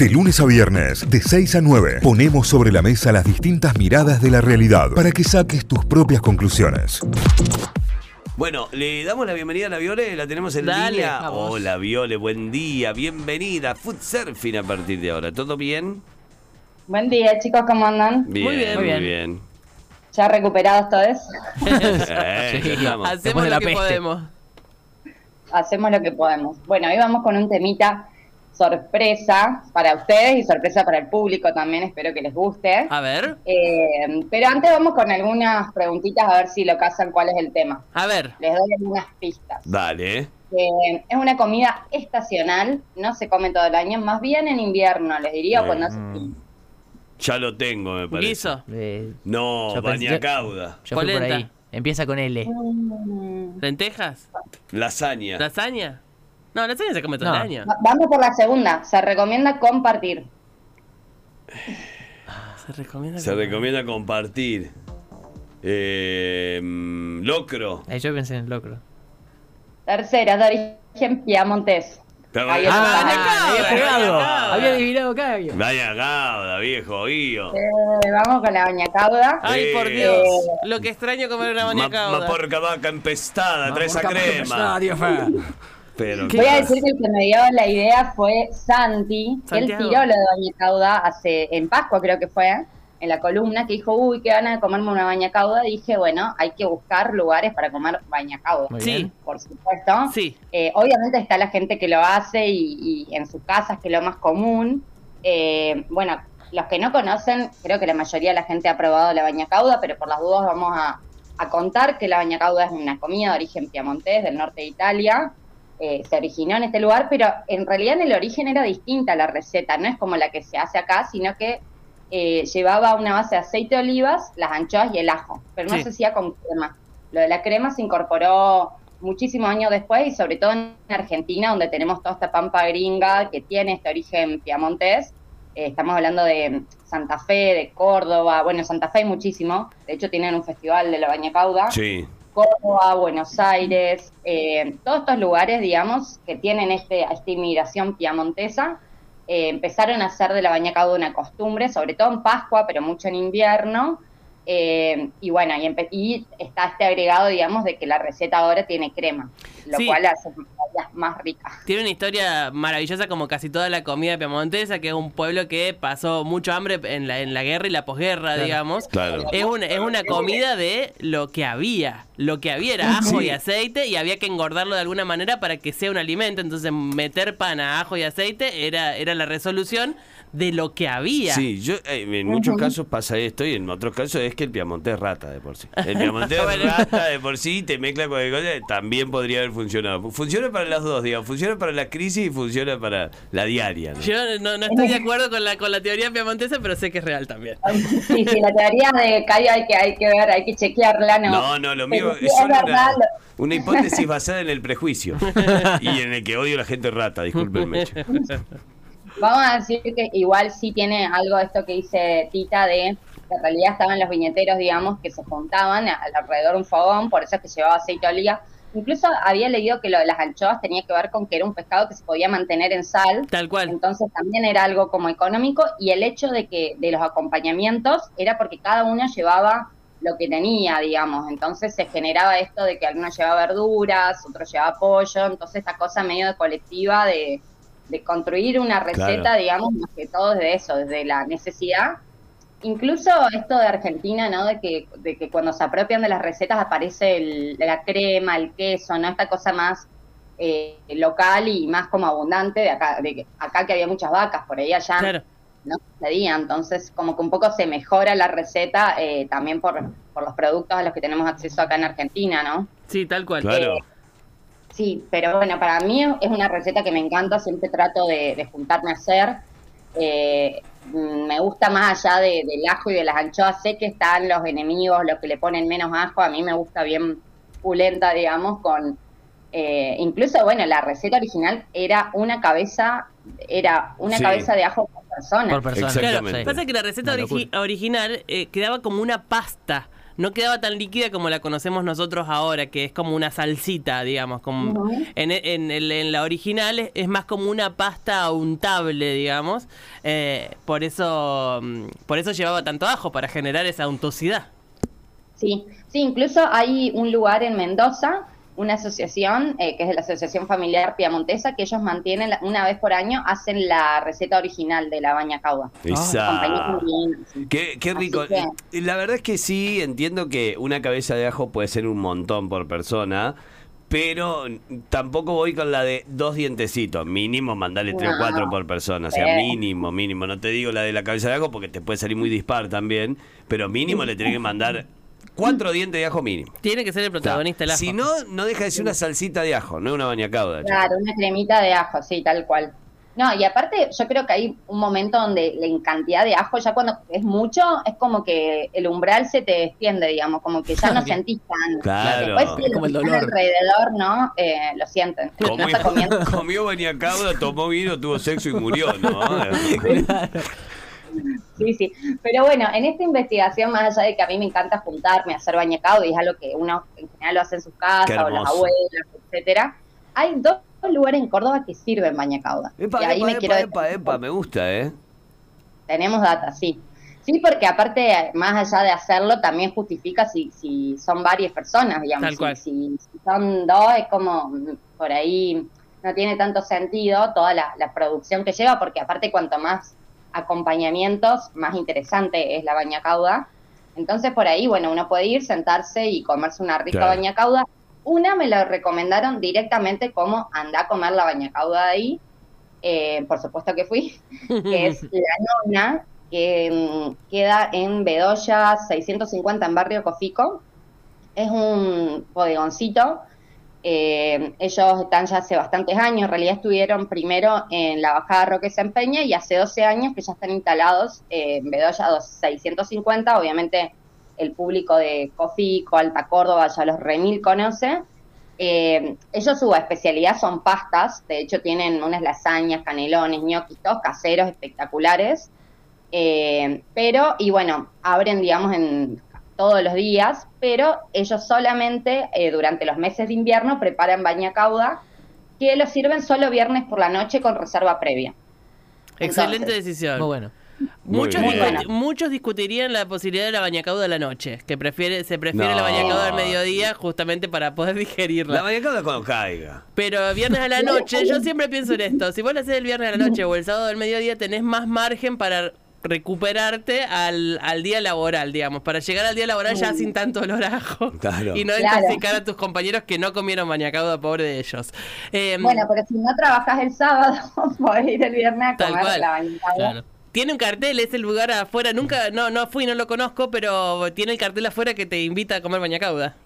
De lunes a viernes, de 6 a 9, ponemos sobre la mesa las distintas miradas de la realidad para que saques tus propias conclusiones. Bueno, le damos la bienvenida a la Viole, la tenemos en Dale, línea. vamos. Hola Viole, buen día, bienvenida. Food Surfing a partir de ahora, ¿todo bien? Buen día, chicos, ¿cómo andan? Bien, Muy bien, muy bien. ¿Ya recuperados todos? Eh, estamos. Hacemos lo la que peste. podemos. Hacemos lo que podemos. Bueno, hoy vamos con un temita sorpresa para ustedes y sorpresa para el público también, espero que les guste. A ver, Eh, pero antes vamos con algunas preguntitas a ver si lo casan cuál es el tema. a ver. Les doy algunas pistas. Dale, ¿eh? Es una comida estacional, no se come todo el año, más bien en invierno, les diría, Eh, cuando hace Ya lo tengo, me parece. Guiso, Eh, No, Yo pensé- bañacauda. yo por Polenta. ahí. Empieza con L. Mm. lentejas, Lasaña. lasaña. No, lasaña se come todo No. el año. Va- Vamos por la segunda, se recomienda compartir. Se recomienda. Se comer. recomienda compartir. Eh, mm, locro. Eh, yo pensé en el locro. Tercera, de origen piamontés. Pero- Ahí Ah, había bañacauda. Había adivinado Cabio. Bañacauda, viejo, guío. Eh, vamos con la bañacauda. Ay, por Eh. Dios. Lo que extraño comer una Ma, bañacauda. ma porca vaca empestada, trae esa crema. Pero Voy a decir que el que me dio la idea fue Santi. Santiago. Él tiró lo de bañacauda hace, en Pascua creo que fue, en la columna, que dijo, uy, qué ganas de comerme una bañacauda. Dije, bueno, hay que buscar lugares para comer bañacauda. Muy Sí. bien. Por supuesto. Sí. Eh, obviamente está la gente que lo hace y, y en sus casas, que es lo más común. Eh, bueno, los que no conocen, creo que la mayoría de la gente ha probado la bañacauda, pero por las dudas vamos a, a contar que la bañacauda es una comida de origen piamontés, del norte de Italia. Eh, se originó en este lugar, pero en realidad en el origen era distinta la receta, no es como la que se hace acá, sino que eh, llevaba una base de aceite de olivas, las anchoas y el ajo, pero no Sí. se hacía con crema. Lo de la crema se incorporó muchísimos años después y sobre todo en Argentina, donde tenemos toda esta pampa gringa que tiene este origen piamontés. Eh, estamos hablando de Santa Fe, de Córdoba, bueno, Santa Fe hay muchísimo, de hecho tienen un festival de la bañacauda. Sí. Córdoba, Buenos Aires, eh, todos estos lugares, digamos, que tienen este, esta inmigración piamontesa, eh, empezaron a hacer de la bañacauda una costumbre, sobre todo en Pascua, pero mucho en invierno. eh, y bueno, y, y está este agregado, digamos, de que la receta ahora tiene crema, lo Sí. cual hace más ricas. Tiene una historia maravillosa como casi toda la comida piamontesa, que es un pueblo que pasó mucho hambre en la, en la guerra y la posguerra, digamos. Claro. Es una, es una comida de lo que había. Lo que había era ajo y aceite y había que engordarlo de alguna manera para que sea un alimento. Entonces meter pan a ajo y aceite era, era la resolución de lo que había. Sí, yo eh, en muchos casos pasa esto y en otros casos es que el piamontés es rata de por sí. El piamontés rata de por sí, te mezcla con el cosa, también podría haber funcionado. Funciona para las dos, digamos, funciona para la crisis y funciona para la diaria. ¿no? Yo no, no estoy de acuerdo con la, con la teoría piamontesa, pero sé que es real también. Sí, sí, la teoría de Cayo hay que, hay que ver, hay que chequearla, ¿no? No, no, lo mío es solo una, hipótesis basada en el prejuicio y en el que odio a la gente rata, discúlpenme. Vamos a decir que igual sí tiene algo de esto que dice Tita de que en realidad estaban los viñeteros, digamos, que se juntaban alrededor de un fogón, por eso es que llevaba aceite de oliva. Incluso había leído que lo de las anchoas tenía que ver con que era un pescado que se podía mantener en sal. Tal cual. Entonces también era algo como económico y el hecho de que de los acompañamientos era porque cada uno llevaba lo que tenía, digamos. Entonces se generaba esto de que alguno llevaba verduras, otro llevaba pollo, entonces esta cosa medio de colectiva de, de construir una receta, Claro. digamos, más que todo desde eso, desde la necesidad. Incluso esto de Argentina, ¿no? De que, de que cuando se apropian de las recetas aparece el- la crema, el queso, ¿no? Esta cosa más eh, local y más como abundante de acá, de que- acá que había muchas vacas, por ahí allá Claro. no sucedía. Entonces, como que un poco se mejora la receta eh, también por, por los productos a los que tenemos acceso acá en Argentina, ¿no? Sí, tal cual. Claro. Sí, pero bueno, para mí es una receta que me encanta, siempre trato de, de juntarme a hacer. Eh, me gusta más allá de- del ajo y de las anchoas, sé que están los enemigos, los que le ponen menos ajo, a mí me gusta bien pulenta, digamos, con... eh, incluso, bueno, la receta original era una cabeza, era una Sí. cabeza de ajo por persona. Por persona. Exacto. Claro, Exactamente. pasa que la receta original eh, quedaba como una pasta. No quedaba tan líquida como la conocemos nosotros ahora, que es como una salsita, digamos. Como en, en, en la original es, es más como una pasta untable, digamos. Eh, por eso mm, por eso llevaba tanto ajo, para generar esa untuosidad. Sí, sí, incluso hay un lugar en Mendoza, una asociación, eh, que es la Asociación Familiar Piamontesa, que ellos mantienen, la- una vez por año, hacen la receta original de la baña cauda. Sí. Qué, qué rico. que- La verdad es que sí, entiendo que una cabeza de ajo puede ser un montón por persona, pero tampoco voy con la de dos dientecitos. Mínimo mandale tres o cuatro por persona. O sea, mínimo, mínimo. No te digo la de la cabeza de ajo porque te puede salir muy dispar también, pero mínimo le tenés que mandar cuatro dientes de ajo mínimo. Tiene que ser el protagonista el ajo. Si no, no deja de ser una salsita de ajo, no es una bañacauda. Claro, una cremita de ajo, sí, tal cual. No, y aparte yo creo que hay un momento donde la en cantidad de ajo, ya cuando es mucho, es como que el umbral se te extiende, digamos, como que ya no sentís tan... Claro. Después Es como el dolor. alrededor, ¿no? Eh, lo sienten. No Comió, está comiendo. comió bañacauda, tomó vino, tuvo sexo y murió, ¿no? Sí, sí. Pero bueno, en esta investigación, más allá de que a mí me encanta juntarme a hacer bañacauda, y es algo que uno en general lo hace en sus casas, o las abuelas, etcétera, hay dos lugares en Córdoba que sirven bañacauda. Epa, y ahí epa, me epa, quiero epa, me gusta, ¿eh? Tenemos data, sí. Sí, porque aparte, más allá de hacerlo, también justifica si, si son varias personas, digamos. Tal Si- cual. Si, si son dos, es como por ahí no tiene tanto sentido toda la, la producción que lleva, porque aparte cuanto más acompañamientos, más interesante es la baña cauda. Entonces por ahí, bueno, uno puede ir, sentarse y comerse una rica Claro. baña cauda. Una me la recomendaron directamente como anda a comer la baña cauda de ahí. Eh, por supuesto que fui que es La Nona, que mm, queda en Bedoya 650 en Barrio Cofico. Es un bodegoncito. Eh, ellos están ya hace bastantes años, en realidad estuvieron primero en la Bajada Roque Sempeña y hace 12 años que ya están instalados eh, en Bedoya 2- 650. Obviamente el público de Cofico, Alta Córdoba, ya los remil conoce. Eh, ellos su especialidad son pastas, de hecho tienen unas lasañas, canelones, ñoquis, caseros espectaculares. Eh, pero, y bueno, abren, digamos, en todos los días, pero ellos solamente eh, durante los meses de invierno preparan baña cauda, que lo sirven solo viernes por la noche con reserva previa. Excelente Entonces, decisión. Muy bueno. Muy Muchos, Bueno. discutirían la posibilidad de la bañacauda a la noche, que prefiere, se prefiere No. la bañacauda al mediodía justamente para poder digerirla. La bañacauda cuando caiga. Pero viernes a la noche, yo siempre pienso en esto, si vos lo haces el viernes a la noche o el sábado al mediodía, tenés más margen para recuperarte al, al día laboral, digamos, para llegar al día laboral ya sin tanto olor a ajo Claro. y no Claro. intoxicar a tus compañeros que no comieron bañacauda, pobre de ellos. Eh, Bueno, pero si no trabajas el sábado, podés ir el viernes a Tal comer cual. la baña cauda. Claro. Tiene un cartel, es el lugar afuera, nunca, no, no fui, no lo conozco, pero tiene el cartel afuera que te invita a comer bañacauda.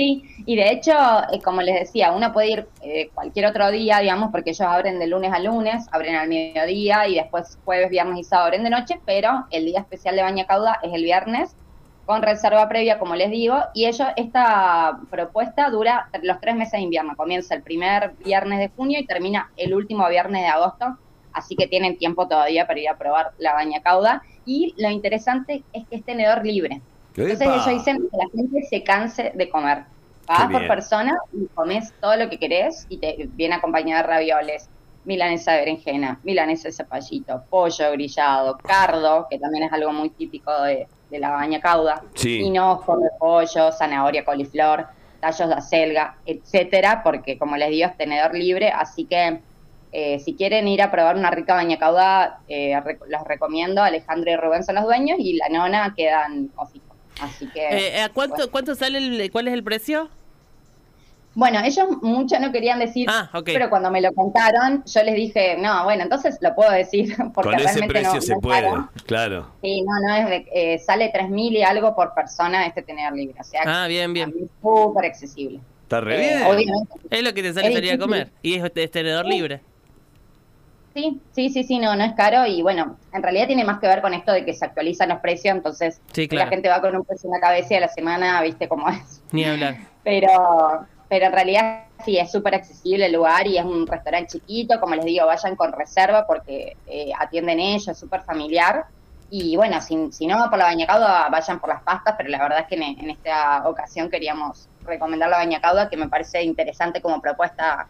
Sí, y de hecho, eh, como les decía, uno puede ir eh, cualquier otro día, digamos, porque ellos abren de lunes a lunes, abren al mediodía y después jueves, viernes y sábado abren de noche, pero el día especial de Baña Cauda es el viernes, con reserva previa, como les digo, y ellos, esta propuesta dura los tres meses de invierno, comienza el primer viernes de junio y termina el último viernes de agosto, así que tienen tiempo todavía para ir a probar la Baña Cauda, y lo interesante es que es tenedor libre. Entonces Epa. ellos dicen que la gente se canse de comer. Pagás Qué por persona y comes todo lo que querés y te viene acompañada de ravioles, milanesa de berenjena, milanesa de zapallito, pollo grillado, cardo, que también es algo muy típico de, de la baña cauda, Sí. hinojo de pollo, zanahoria, coliflor, tallos de acelga, etcétera, porque como les digo es tenedor libre, así que eh, si quieren ir a probar una rica baña cauda, eh, rec- los recomiendo, Alejandro y Rubén son los dueños y la nona quedan Cofico. Así que Eh, ¿a cuánto, bueno. ¿Cuánto sale el, cuál es el precio? Bueno, ellos mucho no querían decir, Ah, pero cuando me lo contaron, yo les dije, no, bueno, entonces lo puedo decir, porque Con ese realmente precio no, se no es puede. caro. Claro. Sí, no, no es de, eh, sale 3.000 y algo por persona este tener libre, o sea, Ah, bien, bien. súper accesible. Está re Eh, bien. obviamente. Es lo que te sale salir a comer. Y es, es tenedor libre. Sí, sí, sí, sí, no, no es caro y bueno, en realidad tiene más que ver con esto de que se actualizan los precios, entonces Sí, la gente va con un precio en la cabeza y a la semana, viste cómo es. Ni hablar. pero pero en realidad sí es súper accesible el lugar y es un restaurante chiquito, como les digo, vayan con reserva porque eh, atienden ellos, es súper familiar. Y bueno, si, si no van por la bañacauda, vayan por las pastas, pero la verdad es que en, en esta ocasión queríamos recomendar la bañacauda, que me parece interesante como propuesta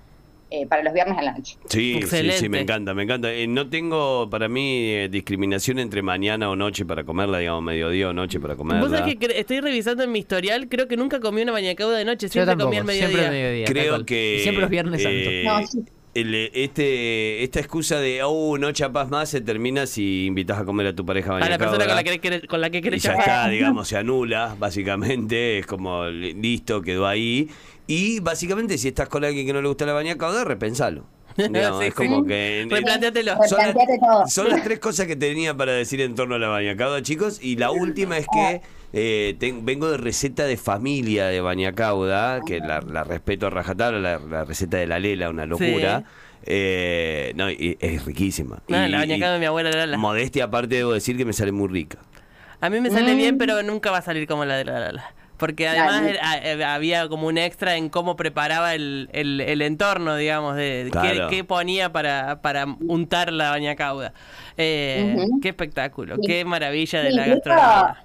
eh, para los viernes a la noche. Sí, sí, Excelente. sí, me encanta, me encanta. Eh, no tengo para mí eh, discriminación entre mañana o noche para comerla, digamos, mediodía o noche para comerla. Vos sabés que cre- estoy revisando en mi historial, creo que nunca comí una bañacauda de noche, siempre comí al mediodía. siempre al mediodía. Creo que. Y siempre los viernes eh, No, sí. El, eh, este, esta excusa de, oh, no chapas más, se termina si invitas a comer a tu pareja A la persona con la que, con la que Y querés ya chapar. está, digamos, se anula, básicamente, es como li- listo, quedó ahí. Y básicamente, si estás con alguien que no le gusta la bañacauda, repensalo. Digamos, Sí, es como sí. que. Replantéatelo. Son las, son las tres cosas que tenía para decir en torno a la bañacauda, chicos. Y la última es que eh, ten- vengo de receta de familia de bañacauda, que la, la respeto a rajatabla, la, la receta de la Lela, una locura. Eh, no, y es riquísima. No, Y- la bañacauda de mi abuela era la... Modestia aparte, debo decir que me sale muy rica. A mí me sale bien, Mm. pero nunca va a salir como la de la Lala. Porque además eh, había como un extra en cómo preparaba el, el, el entorno, digamos, de qué, Claro. qué ponía para, para untar la bañacauda. Eh, Ujú. Qué espectáculo, Sí. qué maravilla de Sí, la gastronomía.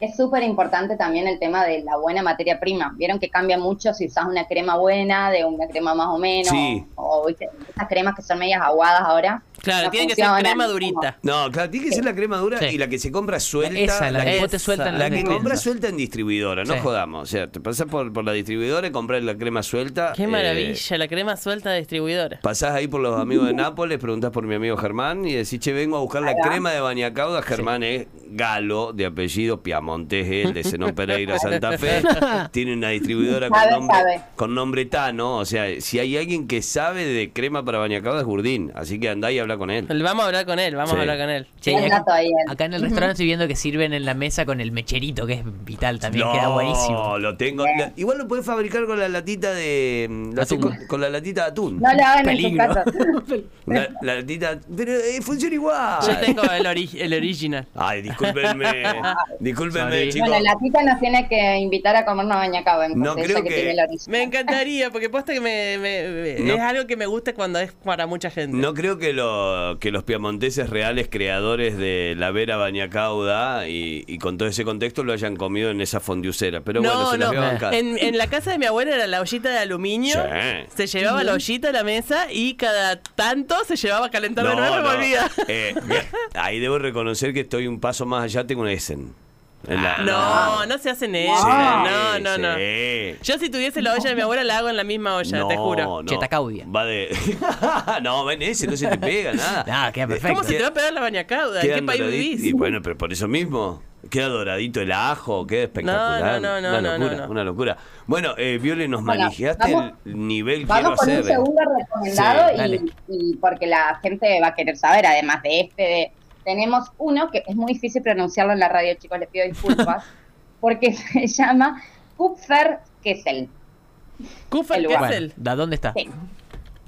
Es súper importante también el tema de la buena materia prima. Vieron que cambia mucho si usas una crema buena, de una crema más o menos, Sí. o ¿viste? esas cremas que son medias aguadas ahora. Claro, tiene que ser crema durita. No, claro, tiene que ser la crema dura Sí. y la que se compra suelta. Esa, la que que, vos te sueltan la las que compras suelta en distribuidora, no Sí. jodamos. O sea, te pasás por, por la distribuidora y compras la crema suelta. Qué eh, maravilla, la crema suelta de distribuidora. Pasás ahí por los amigos de Nápoles, preguntás por mi amigo Germán y decís, che, vengo a buscar la crema de bañacauda. Germán es galo, de apellido Piamontes, él, de Zenón Pereira, Santa Fe. Tiene una distribuidora con Sabe, nombre, sabe. con nombre Tano. O sea, si hay alguien que sabe de crema para bañacauda es Gurdín. Así que andá y habla con él. Vamos a hablar con él, vamos Sí. a hablar con él. Che, acá, eh. acá en el restaurante estoy viendo que sirven en la mesa con el mecherito, que es vital también, queda buenísimo. lo tengo. la- igual lo puedes fabricar con la latita de. mm, Atún. con, con la latita de atún. No lo hagan en casas. La, la latita. Pero eh, funciona igual. Yo tengo el, ori- el original. Ay, discúlpenme. discúlpenme, chicos. Bueno, la tita nos tiene que invitar a comer una bañacaba, No, creo que- origen. Me encantaría, porque posta que me, me- me- No. es algo que me gusta cuando es para mucha gente. No creo que, lo, que los piamonteses reales creadores de la Vera Bañacauda y, y con todo ese contexto lo hayan comido en esa fondiucera. Pero bueno, se las voy a bancar. En, en la casa de mi abuela era la ollita de aluminio. Sí. Se llevaba la ollita a la mesa y cada tanto se llevaba a calentar de nuevo y volvía. Eh, ahí debo reconocer que estoy un paso más allá, tengo un Essen. La- No, no se hacen eso. Sí, no, no, no. sí. Yo si tuviese la olla de mi abuela la hago en la misma olla, te juro. No, Chetacaudia. Va de. no, ven ese, no se te pega nada. Nada, queda perfecto. ¿Cómo se te va a pegar la bañacauda? ¿En qué país doradito. vivís? Y bueno, pero por eso mismo. Queda doradito el ajo, queda espectacular. No, no, no, una no, locura, no, no. una locura. Bueno, eh, Viole, nos Bueno, manejaste vamos- el nivel quiero Vamos con un hacer. eh. segundo recomendado Sí, y, y porque la gente va a querer saber, además de este, de- tenemos uno que es muy difícil pronunciarlo en la radio, chicos, les pido disculpas, porque se llama Kupfer Kessel, lugar. Kessel. Bueno, ¿da dónde está? Sí.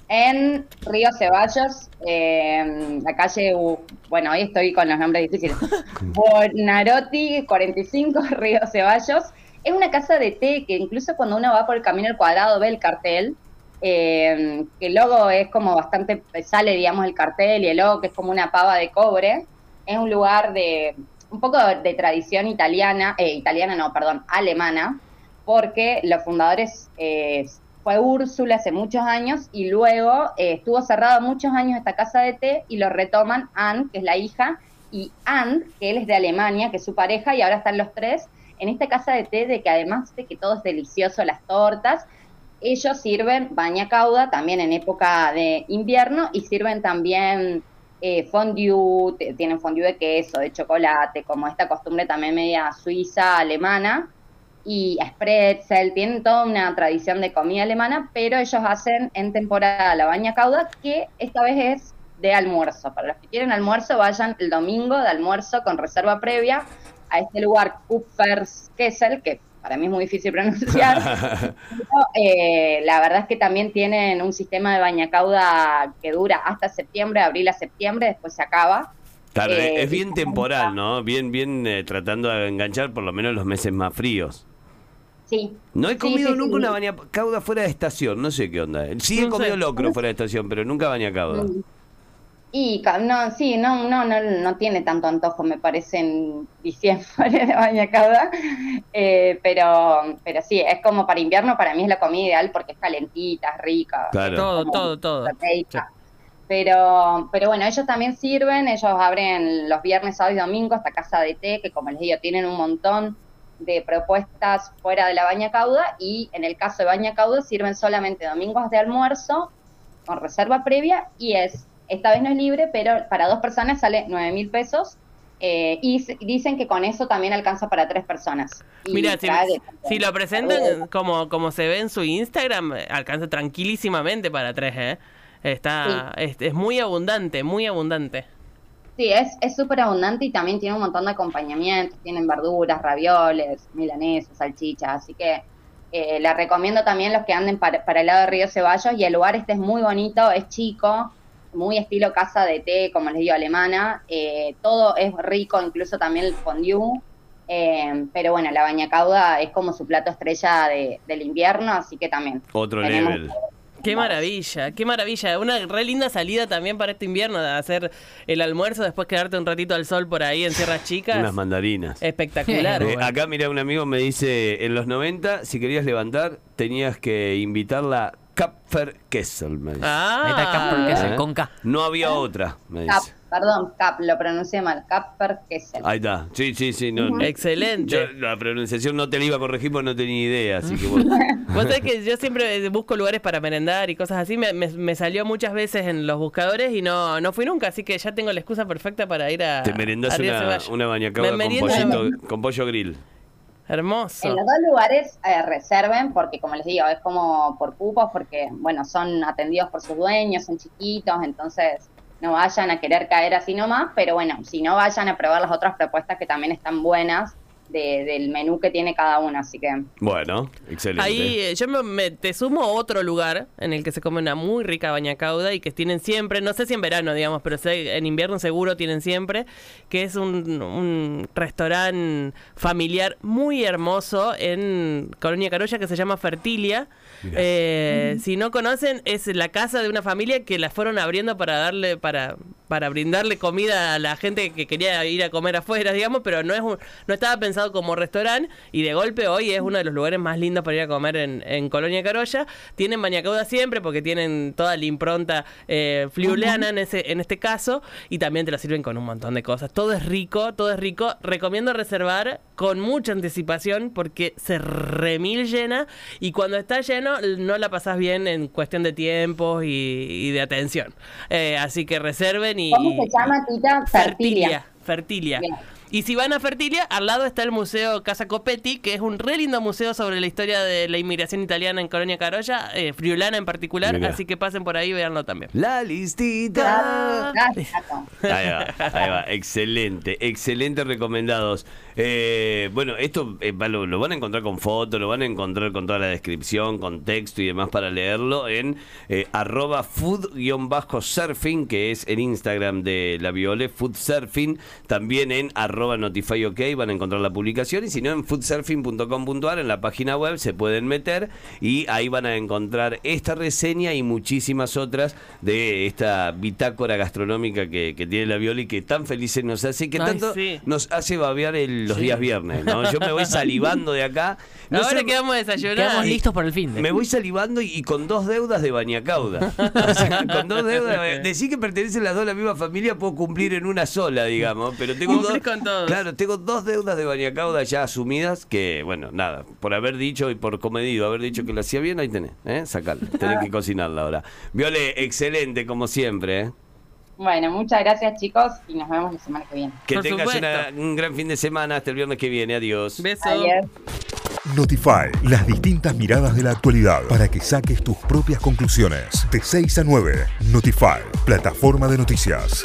en Río Ceballos, eh, la calle, U- bueno, hoy estoy con los nombres difíciles, Bonarotti 45, Río Ceballos. Es una casa de té que incluso cuando uno va por el camino al cuadrado ve el cartel, eh, que el logo es como bastante, sale digamos el cartel y el logo que es como una pava de cobre. Es un lugar de un poco de tradición italiana, eh, italiana no, perdón, alemana, porque los fundadores eh, fue Úrsula hace muchos años y luego eh, estuvo cerrado muchos años esta casa de té y lo retoman Anne, que es la hija, y Anne, que él es de Alemania, que es su pareja, y ahora están los tres en esta casa de té de que además de que todo es delicioso, las tortas, ellos sirven baña cauda también en época de invierno y sirven también eh, fondue, tienen fondue de queso, de chocolate, como esta costumbre también media suiza, alemana, y spretzel, tienen toda una tradición de comida alemana, pero ellos hacen en temporada la baña cauda, que esta vez es de almuerzo. Para los que quieren almuerzo, vayan el domingo de almuerzo con reserva previa a este lugar, Kupferskessel, que para mí es muy difícil pronunciar. Pero, eh, la verdad es que también tienen un sistema de bañacauda que dura hasta septiembre, abril a septiembre, después se acaba. Claro, Eh, es bien temporal, ¿no? Bien, bien eh, tratando de enganchar por lo menos los meses más fríos. Sí. No he comido sí, nunca sí. una bañacauda fuera de estación, no sé qué onda. Sí he No sé. comido locro fuera de estación, pero nunca bañacauda. Mm. Y no, sí, no, no, no, no tiene tanto antojo, me parece, en diciembre de bañacauda. Eh, pero, pero sí, es como para invierno, para mí es la comida ideal porque es calentita, es rica. Claro. Todo, todo, todo. Pero, pero bueno, ellos también sirven, ellos abren los viernes, sábados y domingos esta casa de té, que como les digo, tienen un montón de propuestas fuera de la baña cauda y en el caso de baña cauda sirven solamente domingos de almuerzo con reserva previa y es, esta vez no es libre, pero para dos personas sale 9 mil pesos eh, y dicen que con eso también alcanza para tres personas. Mira, si, si lo presentan como, como se ve en su Instagram, eh, alcanza tranquilísimamente para tres, ¿eh? Está, es, es muy abundante, muy abundante. Sí, es es súper abundante y también tiene un montón de acompañamientos. Tienen verduras, ravioles, milanesas, salchichas. Así que eh, la recomiendo también los que anden para, para el lado de Río Ceballos. Y el lugar este es muy bonito, es chico, muy estilo casa de té, como les digo, alemana. Eh, todo es rico, incluso también el fondue. Eh, pero bueno, la bañacauda es como su plato estrella de- del invierno, así que también. Otro level. Qué maravilla, qué maravilla. Una re linda salida también para este invierno, de hacer el almuerzo, después quedarte un ratito al sol por ahí en Sierras Chicas. Unas mandarinas. Espectacular. Eh, acá, mira, un amigo me dice, en los 90, si querías levantar, tenías que invitarla Kapfer Kessel, me dice. Ahí está es ¿Eh? el con K. No había otra, me Cap, dice. perdón, Cap, lo pronuncié mal. Capper Kessel. Ahí está. Sí, sí, sí. No, Excelente. Yo la pronunciación no te la iba a corregir porque no tenía idea, así que bueno. Vos sabés que yo siempre busco lugares para merendar y cosas así. Me, me- me salió muchas veces en los buscadores y no, no fui nunca, así que ya tengo la excusa perfecta para ir a. Te merendás a una, una bañacauda Me con, pollito, con pollo grill. Hermoso. En los dos lugares eh, reserven, porque como les digo, es como por cupos, porque, bueno, son atendidos por sus dueños, son chiquitos, entonces no vayan a querer caer así nomás, pero bueno, si no vayan a probar las otras propuestas que también están buenas de- del menú que tiene cada uno, así que Bueno, excelente. Ahí eh, yo me, me- te sumo a otro lugar en el que se come una muy rica bañacauda y que tienen siempre, no sé si en verano, digamos, pero sé- en invierno seguro tienen siempre, que es un, un restaurante familiar muy hermoso en Colonia Carolla que se llama Fertilia. Mirá. Eh, Si no conocen, es la casa de una familia que la fueron abriendo para darle, para, para brindarle comida a la gente que quería ir a comer afuera, digamos, pero no es un- no estaba pensado como restaurante y de golpe hoy es uno de los lugares más lindos para ir a comer en, en Colonia Carolla. Tienen bañacauda siempre porque tienen toda la impronta eh, en, ese, en este caso y también te lo sirven con un montón de cosas. Todo es rico, todo es rico. Recomiendo reservar con mucha anticipación porque se remil llena y cuando está lleno no la pasás bien en cuestión de tiempos y, y de atención. Eh, así que reserven y... ¿cómo se llama, Tita? Fertilia. Fertilia. Bien. Y si van a Fertilia, al lado está el Museo Casa Copetti, que es un re lindo museo sobre la historia de la inmigración italiana en Colonia Carolla, eh, friulana en particular, Mirá. así que pasen por ahí y véanlo también. La listita. Ahí va, ahí va. Excelente, excelente recomendados. Eh, bueno, esto eh, lo, lo van a encontrar con fotos, lo van a encontrar con toda la descripción, con texto y demás para leerlo en eh, arroba food-surfing, que es el Instagram de la Viole, food surfing, también en arroba notifyok van a encontrar la publicación y si no en foodsurfing.com.ar en la página web se pueden meter y ahí van a encontrar esta reseña y muchísimas otras de esta bitácora gastronómica que, que tiene la Viola y que tan felices nos hace, que Ay, tanto sí. nos hace babear el- los Sí. días viernes, ¿no? Yo me voy salivando de acá. No Ahora sé- que vamos a desayunar. Quedamos listos por el fin. de- me voy salivando y, y con dos deudas de bañacauda. O sea, con dos deudas. de- Decir que pertenecen las dos a la misma familia puedo cumplir en una sola, digamos. Pero tengo dos. Con todos. Claro, tengo dos deudas de bañacauda ya asumidas que, bueno, nada, por haber dicho y por comedido, haber dicho que lo hacía bien, ahí tenés, ¿eh? Sacarla. Tenés que cocinarla ahora. Viole, excelente como siempre, ¿eh? Bueno, muchas gracias, chicos, y nos vemos la semana que viene. Que Por tengas una- un gran fin de semana hasta el viernes que viene. Adiós. Beso. Adiós. Notify, las distintas miradas de la actualidad para que saques tus propias conclusiones. De 6 a 9, Notify, plataforma de noticias.